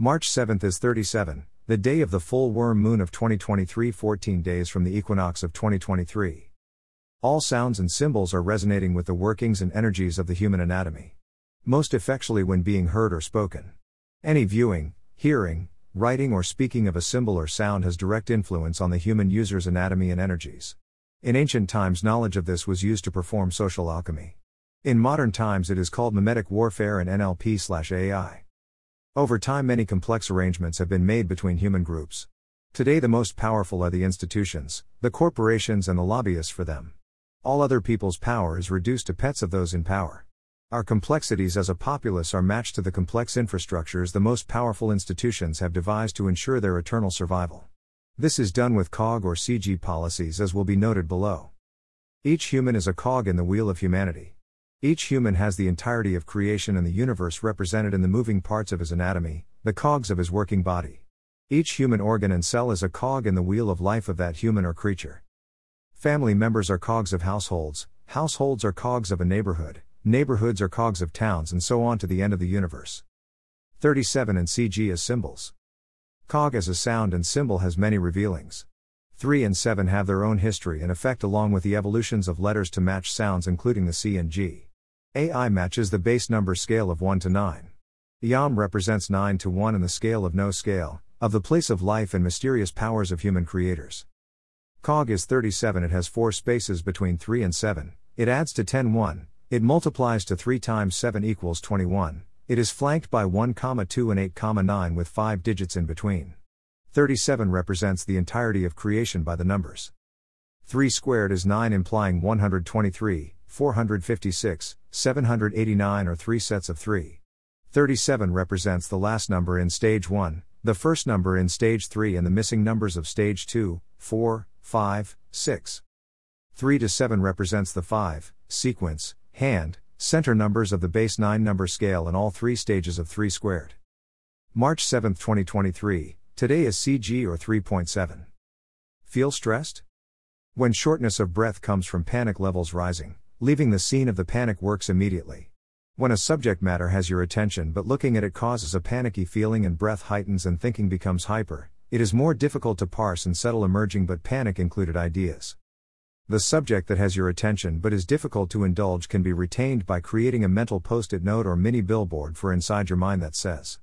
March 7th is 37, the day of the full worm moon of 2023, 14 days from the equinox of 2023. All sounds and symbols are resonating with the workings and energies of the human anatomy. Most effectually when being heard or spoken. Any viewing, hearing, writing, or speaking of a symbol or sound has direct influence on the human user's anatomy and energies. In ancient times, knowledge of this was used to perform social alchemy. In modern times, it is called mimetic warfare and NLP/AI. Over time, many complex arrangements have been made between human groups. Today, the most powerful are the institutions, the corporations, and the lobbyists for them. All other people's power is reduced to pets of those in power. Our complexities as a populace are matched to the complex infrastructures the most powerful institutions have devised to ensure their eternal survival. This is done with COG or CG policies, as will be noted below. Each human is a cog in the wheel of humanity. Each human has the entirety of creation and the universe represented in the moving parts of his anatomy, the cogs of his working body. Each human organ and cell is a cog in the wheel of life of that human or creature. Family members are cogs of households, households are cogs of a neighborhood, neighborhoods are cogs of towns, and so on to the end of the universe. 37 and CG as symbols. Cog as a sound and symbol has many revealings. 3 and 7 have their own history and effect along with the evolutions of letters to match sounds including the C and G. AI matches the base number scale of 1 to 9. Yam represents 9 to 1 in the scale of no scale, of the place of life and mysterious powers of human creators. Cog is 37, it has 4 spaces between 3 and 7, it adds to 10 1, it multiplies to 3 times 7 equals 21, it is flanked by 1, 2 and 8, 9 with 5 digits in between. 37 represents the entirety of creation by the numbers. 3 squared is 9 implying 123, 456, 789 or 3 sets of 3. 37 represents the last number in stage 1, the first number in stage 3 and the missing numbers of stage 2, 4, 5, 6. 3 to 7 represents the 5, sequence, hand, center numbers of the base 9 number scale in all three stages of 3 squared. March 7, 2023, today is CG or 3.7. Feel stressed? When shortness of breath comes from panic levels rising, leaving the scene of the panic works immediately. When a subject matter has your attention but looking at it causes a panicky feeling and breath heightens and thinking becomes hyper, it is more difficult to parse and settle emerging but panic included ideas. The subject that has your attention but is difficult to indulge can be retained by creating a mental post it note or mini billboard for inside your mind that says,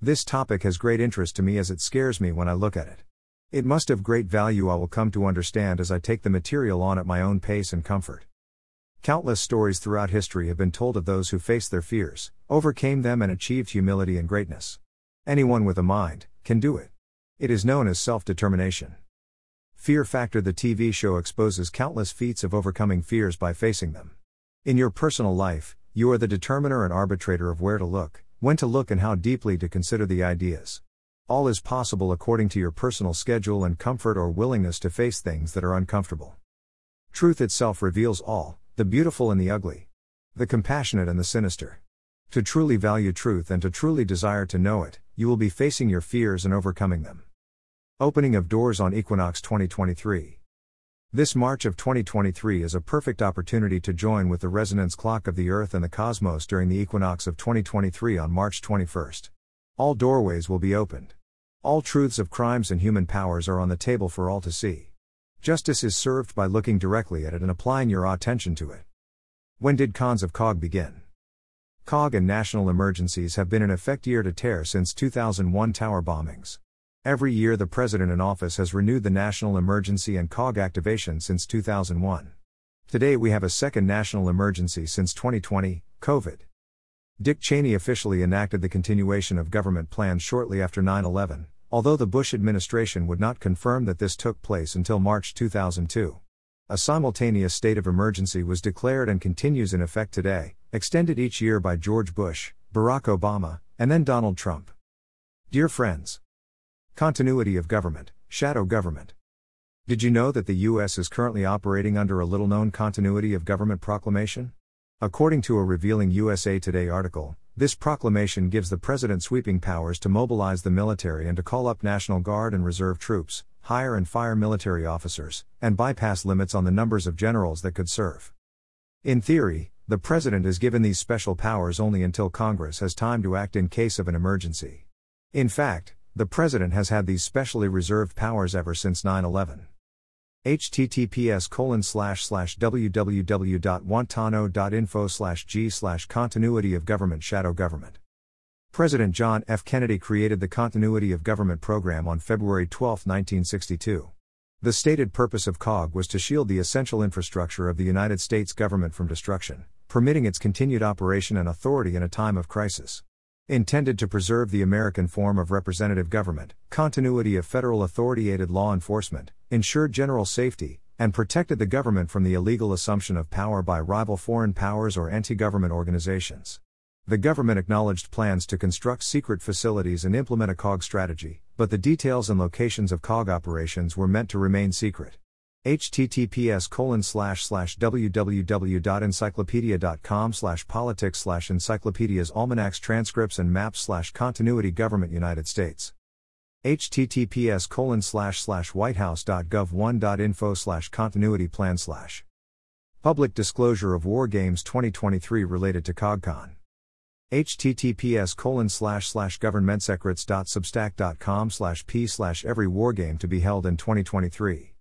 This topic has great interest to me as it scares me when I look at it. It must have great value, I will come to understand as I take the material on at my own pace and comfort. Countless stories throughout history have been told of those who faced their fears, overcame them, and achieved humility and greatness. Anyone with a mind can do it. It is known as self determination. Fear Factor The TV show exposes countless feats of overcoming fears by facing them. In your personal life, you are the determiner and arbitrator of where to look, when to look, and how deeply to consider the ideas. All is possible according to your personal schedule and comfort or willingness to face things that are uncomfortable. Truth itself reveals all, the beautiful and the ugly, the compassionate and the sinister. To truly value truth and to truly desire to know it, you will be facing your fears and overcoming them. Opening of doors on Equinox 2023. This March of 2023 is a perfect opportunity to join with the resonance clock of the Earth and the cosmos during the equinox of 2023 on March 21st. All doorways will be opened. All truths of crimes and human powers are on the table for all to see. Justice is served by looking directly at it and applying your attention to it. When did cons of COG begin? COG and national emergencies have been in effect year to tear since 2001 tower bombings. Every year, the president in office has renewed the national emergency and COG activation since 2001. Today, we have a second national emergency since 2020 COVID. Dick Cheney officially enacted the continuation of government plans shortly after 9 11, although the Bush administration would not confirm that this took place until March 2002. A simultaneous state of emergency was declared and continues in effect today, extended each year by George Bush, Barack Obama, and then Donald Trump. Dear friends, Continuity of government, shadow government. Did you know that the U.S. is currently operating under a little known continuity of government proclamation? According to a revealing USA Today article, this proclamation gives the president sweeping powers to mobilize the military and to call up National Guard and Reserve troops, hire and fire military officers, and bypass limits on the numbers of generals that could serve. In theory, the president is given these special powers only until Congress has time to act in case of an emergency. In fact, the President has had these specially reserved powers ever since 9 11 https colon slash slash www.wanttoknow.info slash g slash continuity of government shadow government. President john f. Kennedy created the continuity of government program on february 12 1962 the stated purpose of cog was to shield the essential infrastructure of the united states government from destruction permitting its continued operation and authority in a time of crisis Intended to preserve the American form of representative government, continuity of federal authority aided law enforcement, ensured general safety, and protected the government from the illegal assumption of power by rival foreign powers or anti government organizations. The government acknowledged plans to construct secret facilities and implement a COG strategy, but the details and locations of COG operations were meant to remain secret https colon slash slash www.encyclopedia.com slash politics slash encyclopedias almanacs transcripts and maps slash continuity government united states. https colon slash slash whitehouse.gov1.info slash continuity plan slash. Public disclosure of war games 2023 related to cogcon https colon slash slash governmentsecrets.substack.com slash p slash every wargame to be held in 2023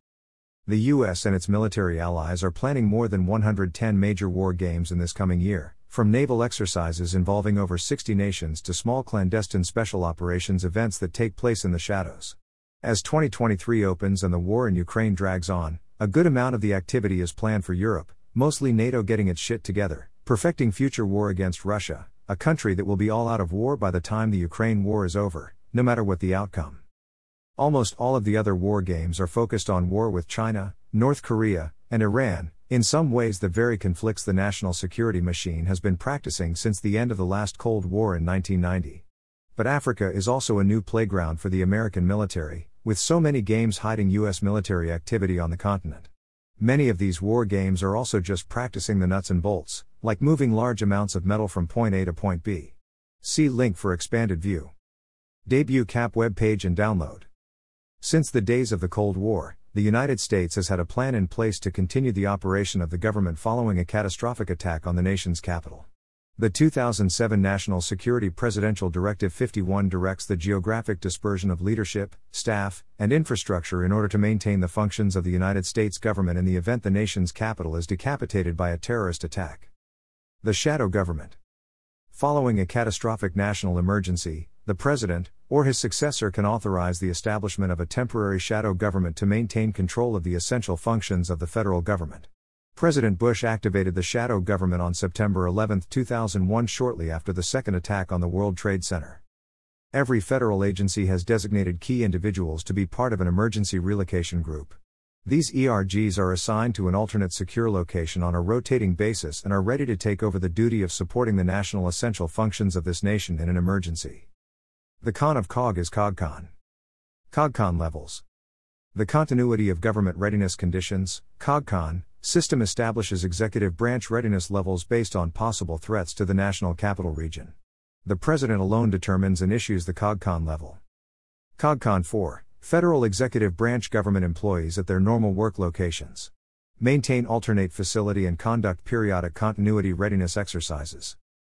the US and its military allies are planning more than 110 major war games in this coming year, from naval exercises involving over 60 nations to small clandestine special operations events that take place in the shadows. As 2023 opens and the war in Ukraine drags on, a good amount of the activity is planned for Europe, mostly NATO getting its shit together, perfecting future war against Russia, a country that will be all out of war by the time the Ukraine war is over, no matter what the outcome. Almost all of the other war games are focused on war with China, North Korea, and Iran, in some ways the very conflicts the national security machine has been practicing since the end of the last Cold War in 1990. But Africa is also a new playground for the American military, with so many games hiding U.S. military activity on the continent. Many of these war games are also just practicing the nuts and bolts, like moving large amounts of metal from point A to point B. See link for expanded view. Debut CAP web page and download. Since the days of the Cold War, the United States has had a plan in place to continue the operation of the government following a catastrophic attack on the nation's capital. The 2007 National Security Presidential Directive 51 directs the geographic dispersion of leadership, staff, and infrastructure in order to maintain the functions of the United States government in the event the nation's capital is decapitated by a terrorist attack. The Shadow Government. Following a catastrophic national emergency, the President, or his successor can authorize the establishment of a temporary shadow government to maintain control of the essential functions of the federal government. President Bush activated the shadow government on September 11, 2001, shortly after the second attack on the World Trade Center. Every federal agency has designated key individuals to be part of an emergency relocation group. These ERGs are assigned to an alternate secure location on a rotating basis and are ready to take over the duty of supporting the national essential functions of this nation in an emergency. The con of COG is COGCON. COGCON levels. The Continuity of Government Readiness Conditions, COGCON, system establishes executive branch readiness levels based on possible threats to the national capital region. The President alone determines and issues the COGCON level. COGCON 4 Federal Executive Branch government employees at their normal work locations. Maintain alternate facility and conduct periodic continuity readiness exercises.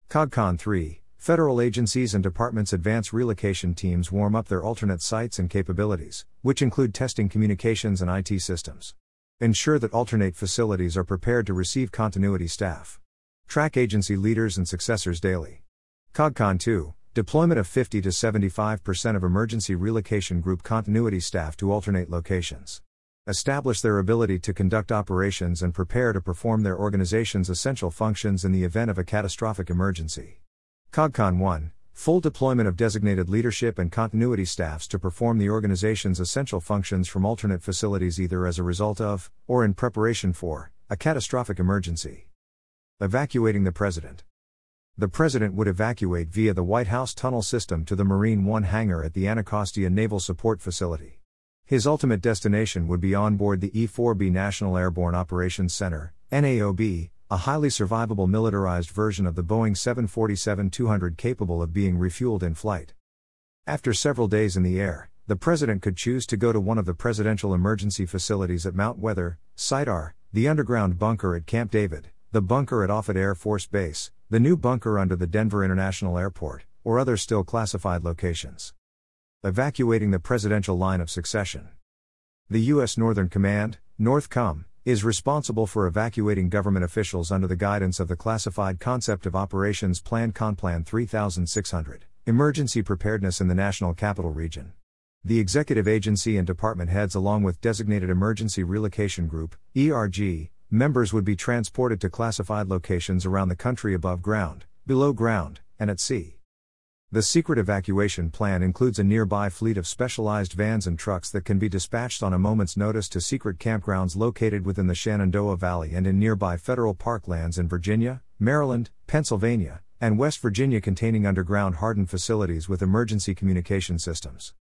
COGCON 3 Federal agencies and departments' advance relocation teams warm up their alternate sites and capabilities, which include testing communications and IT systems. Ensure that alternate facilities are prepared to receive continuity staff. Track agency leaders and successors daily. COGCON 2 Deployment of 50 to 75% of emergency relocation group continuity staff to alternate locations. Establish their ability to conduct operations and prepare to perform their organization's essential functions in the event of a catastrophic emergency. COGCON 1 Full deployment of designated leadership and continuity staffs to perform the organization's essential functions from alternate facilities either as a result of, or in preparation for, a catastrophic emergency. Evacuating the President. The President would evacuate via the White House tunnel system to the Marine One hangar at the Anacostia Naval Support Facility. His ultimate destination would be on board the E 4B National Airborne Operations Center, NAOC, a highly survivable militarized version of the Boeing 747 200 capable of being refueled in flight. After several days in the air, the president could choose to go to one of the presidential emergency facilities at Mount Weather, Site R, the underground bunker at Camp David, the bunker at Offutt Air Force Base, the new bunker under the Denver International Airport, or other still classified locations. evacuating the presidential line of succession. The U.S. Northern Command, NORTHCOM, is responsible for evacuating government officials under the guidance of the Classified Concept of Operations Plan CONPLAN 3600, Emergency Preparedness in the National Capital Region. The executive agency and department heads, along with designated Emergency Relocation Group, ERG, members would be transported to classified locations around the country above ground, below ground, and at sea. The secret evacuation plan includes a nearby fleet of specialized vans and trucks that can be dispatched on a moment's notice to secret campgrounds located within the Shenandoah Valley and in nearby federal parklands in Virginia, Maryland, Pennsylvania, and West Virginia containing underground hardened facilities with emergency communication systems.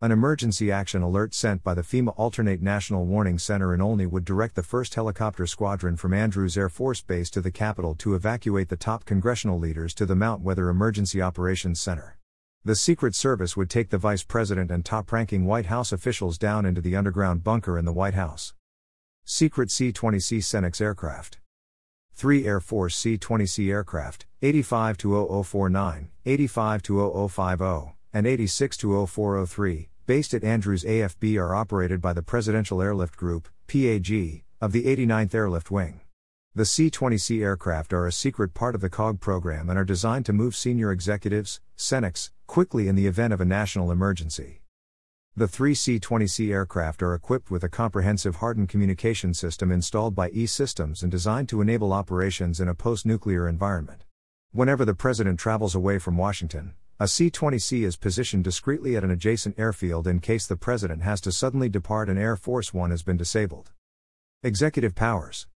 An emergency action alert sent by the FEMA Alternate National Warning Center in Olney would direct the 1st Helicopter Squadron from Andrews Air Force Base to the Capitol to evacuate the top congressional leaders to the Mount Weather Emergency Operations Center. The Secret Service would take the Vice President and top ranking White House officials down into the underground bunker in the White House. Secret C 20C Senex aircraft. 3 Air Force C 20C aircraft, 85 0049, 85 0050, and 86 0403, based at Andrews AFB are operated by the Presidential Airlift Group, PAG, of the 89th Airlift Wing. The C 20C aircraft are a secret part of the COG program and are designed to move senior executives, SENEX, quickly in the event of a national emergency. The three C 20C aircraft are equipped with a comprehensive hardened communication system installed by E Systems and designed to enable operations in a post nuclear environment. Whenever the President travels away from Washington, a C 20C is positioned discreetly at an adjacent airfield in case the President has to suddenly depart and Air Force One has been disabled. Executive Powers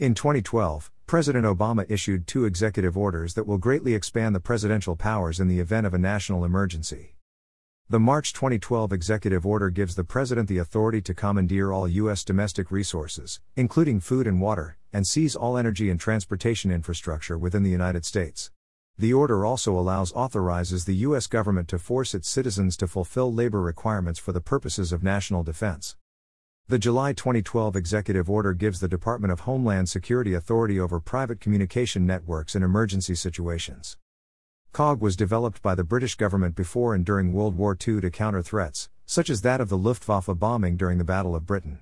In 2012, President Obama issued two executive orders that will greatly expand the presidential powers in the event of a national emergency. The March 2012 executive order gives the President the authority to commandeer all U.S. domestic resources, including food and water, and seize all energy and transportation infrastructure within the United States. The order also allows authorizes the U.S. government to force its citizens to fulfill labor requirements for the purposes of national defense. The July 2012 executive order gives the Department of Homeland Security authority over private communication networks in emergency situations. COG was developed by the British government before and during World War II to counter threats, such as that of the Luftwaffe bombing during the Battle of Britain.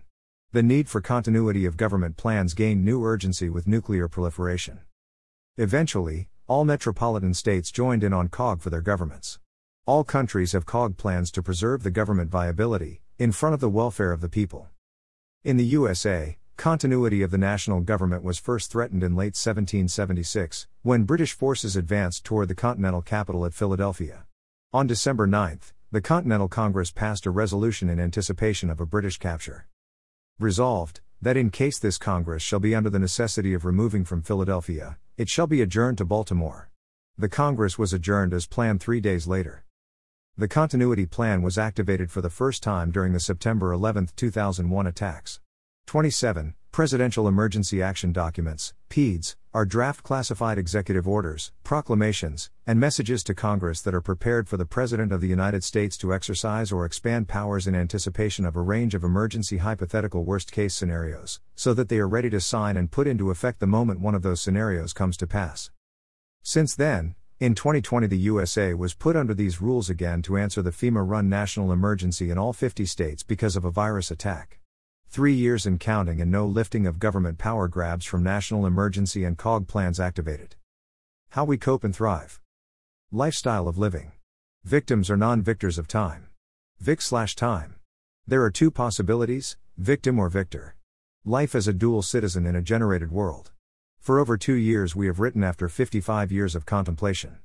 The need for continuity of government plans gained new urgency with nuclear proliferation. Eventually, all metropolitan states joined in on COG for their governments. All countries have COG plans to preserve the government viability, in front of the welfare of the people. In the USA, continuity of the national government was first threatened in late 1776, when British forces advanced toward the Continental capital at Philadelphia. On December 9, the Continental Congress passed a resolution in anticipation of a British capture. Resolved, that in case this Congress shall be under the necessity of removing from Philadelphia, it shall be adjourned to Baltimore. The Congress was adjourned as planned three days later. The continuity plan was activated for the first time during the September 11, 2001 attacks. 27. Presidential Emergency Action Documents, PEDS, are draft classified executive orders, proclamations, and messages to Congress that are prepared for the President of the United States to exercise or expand powers in anticipation of a range of emergency hypothetical worst case scenarios, so that they are ready to sign and put into effect the moment one of those scenarios comes to pass. Since then, in 2020, the USA was put under these rules again to answer the FEMA run national emergency in all 50 states because of a virus attack. Three years and counting, and no lifting of government power grabs from national emergency and COG plans activated. How we cope and thrive. Lifestyle of living. Victims are non victors of time. Vic slash time. There are two possibilities victim or victor. Life as a dual citizen in a generated world. For over two years, we have written after 55 years of contemplation.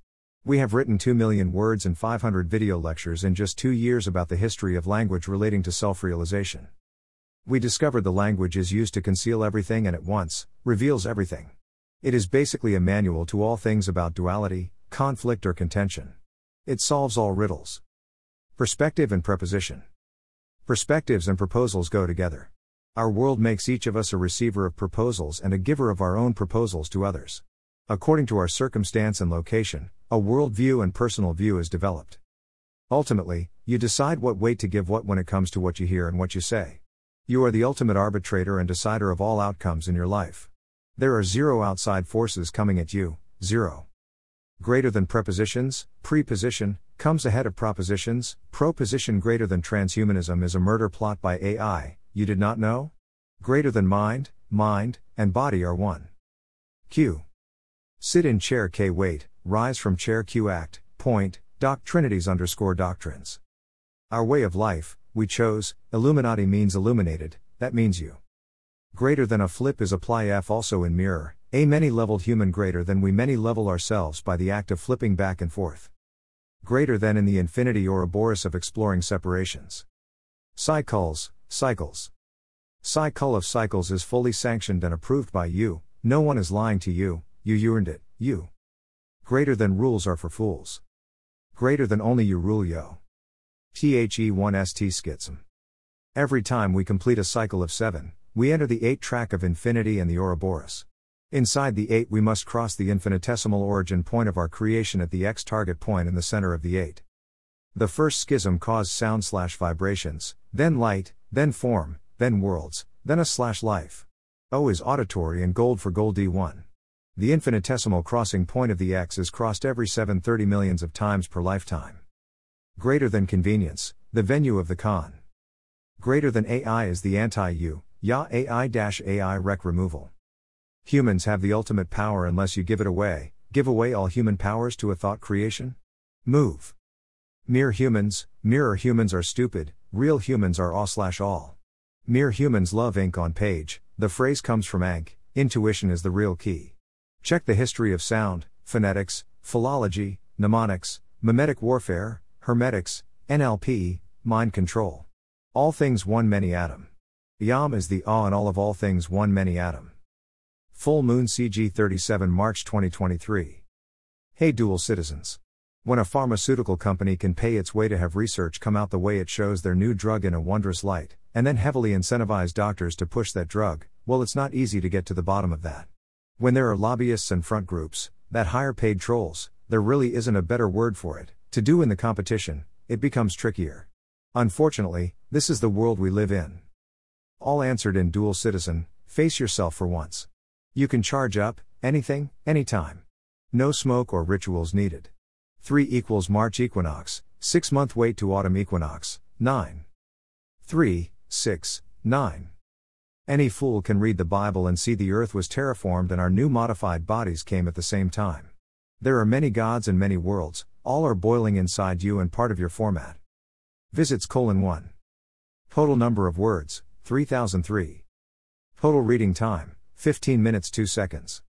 We have written 2 million words and 500 video lectures in just two years about the history of language relating to self realization. We discovered the language is used to conceal everything and at once, reveals everything. It is basically a manual to all things about duality, conflict, or contention. It solves all riddles. Perspective and preposition. Perspectives and proposals go together. Our world makes each of us a receiver of proposals and a giver of our own proposals to others. According to our circumstance and location, a worldview and personal view is developed. Ultimately, you decide what weight to give what when it comes to what you hear and what you say. You are the ultimate arbitrator and decider of all outcomes in your life. There are zero outside forces coming at you, zero. Greater than prepositions, preposition, comes ahead of propositions, proposition greater than transhumanism is a murder plot by AI, you did not know? Greater than mind, mind, and body are one. Q. Sit in chair K wait, rise from chair Q act, point, doc trinities underscore doctrines. Our way of life, we chose, Illuminati means illuminated, that means you. Greater than a flip is apply F also in mirror, a many leveled human greater than we many level ourselves by the act of flipping back and forth. Greater than in the infinity or Ouroboros of exploring separations. Cycles, cycles. Cycle of cycles is fully sanctioned and approved by you, no one is lying to you, you earned it, you. Greater than rules are for fools. Greater than only you rule yo. THE1ST Schism. Every time we complete a cycle of seven, we enter the eight track of infinity and the Ouroboros. Inside the 8 we must cross the infinitesimal origin point of our creation at the x target point in the center of the 8. The first schism caused sound slash vibrations, then light, then form, then worlds, then a slash life. O is auditory and gold for gold D1. The infinitesimal crossing point of the x is crossed every 730 millions of times per lifetime. Greater than convenience, the venue of the con. Greater than AI is the anti-U, Ya AI AI rec removal. Humans have the ultimate power unless you give it away, give away all human powers to a thought creation? Move. Mere humans, mirror humans are stupid, real humans are all slash all. Mere humans love ink on page, the phrase comes from Ankh, intuition is the real key. Check the history of sound, phonetics, philology, mnemonics, mimetic warfare, hermetics, NLP, mind control. All things one many atom. Yam is the awe and all of all things one many atom. Full Moon CG 37 March 2023. Hey dual citizens. When a pharmaceutical company can pay its way to have research come out the way it shows their new drug in a wondrous light, and then heavily incentivize doctors to push that drug, well, it's not easy to get to the bottom of that. When there are lobbyists and front groups, that hire paid trolls, there really isn't a better word for it, to do in the competition, it becomes trickier. Unfortunately, this is the world we live in. All answered in Dual Citizen, face yourself for once. You can charge up, anything, anytime. No smoke or rituals needed. 3 equals March equinox, 6 month wait to autumn equinox, 9. 3, 6, 9. Any fool can read the Bible and see the earth was terraformed and our new modified bodies came at the same time. There are many gods and many worlds, all are boiling inside you and part of your format. Visits colon 1. Total number of words, 3003. Total reading time, 15 minutes 2 seconds.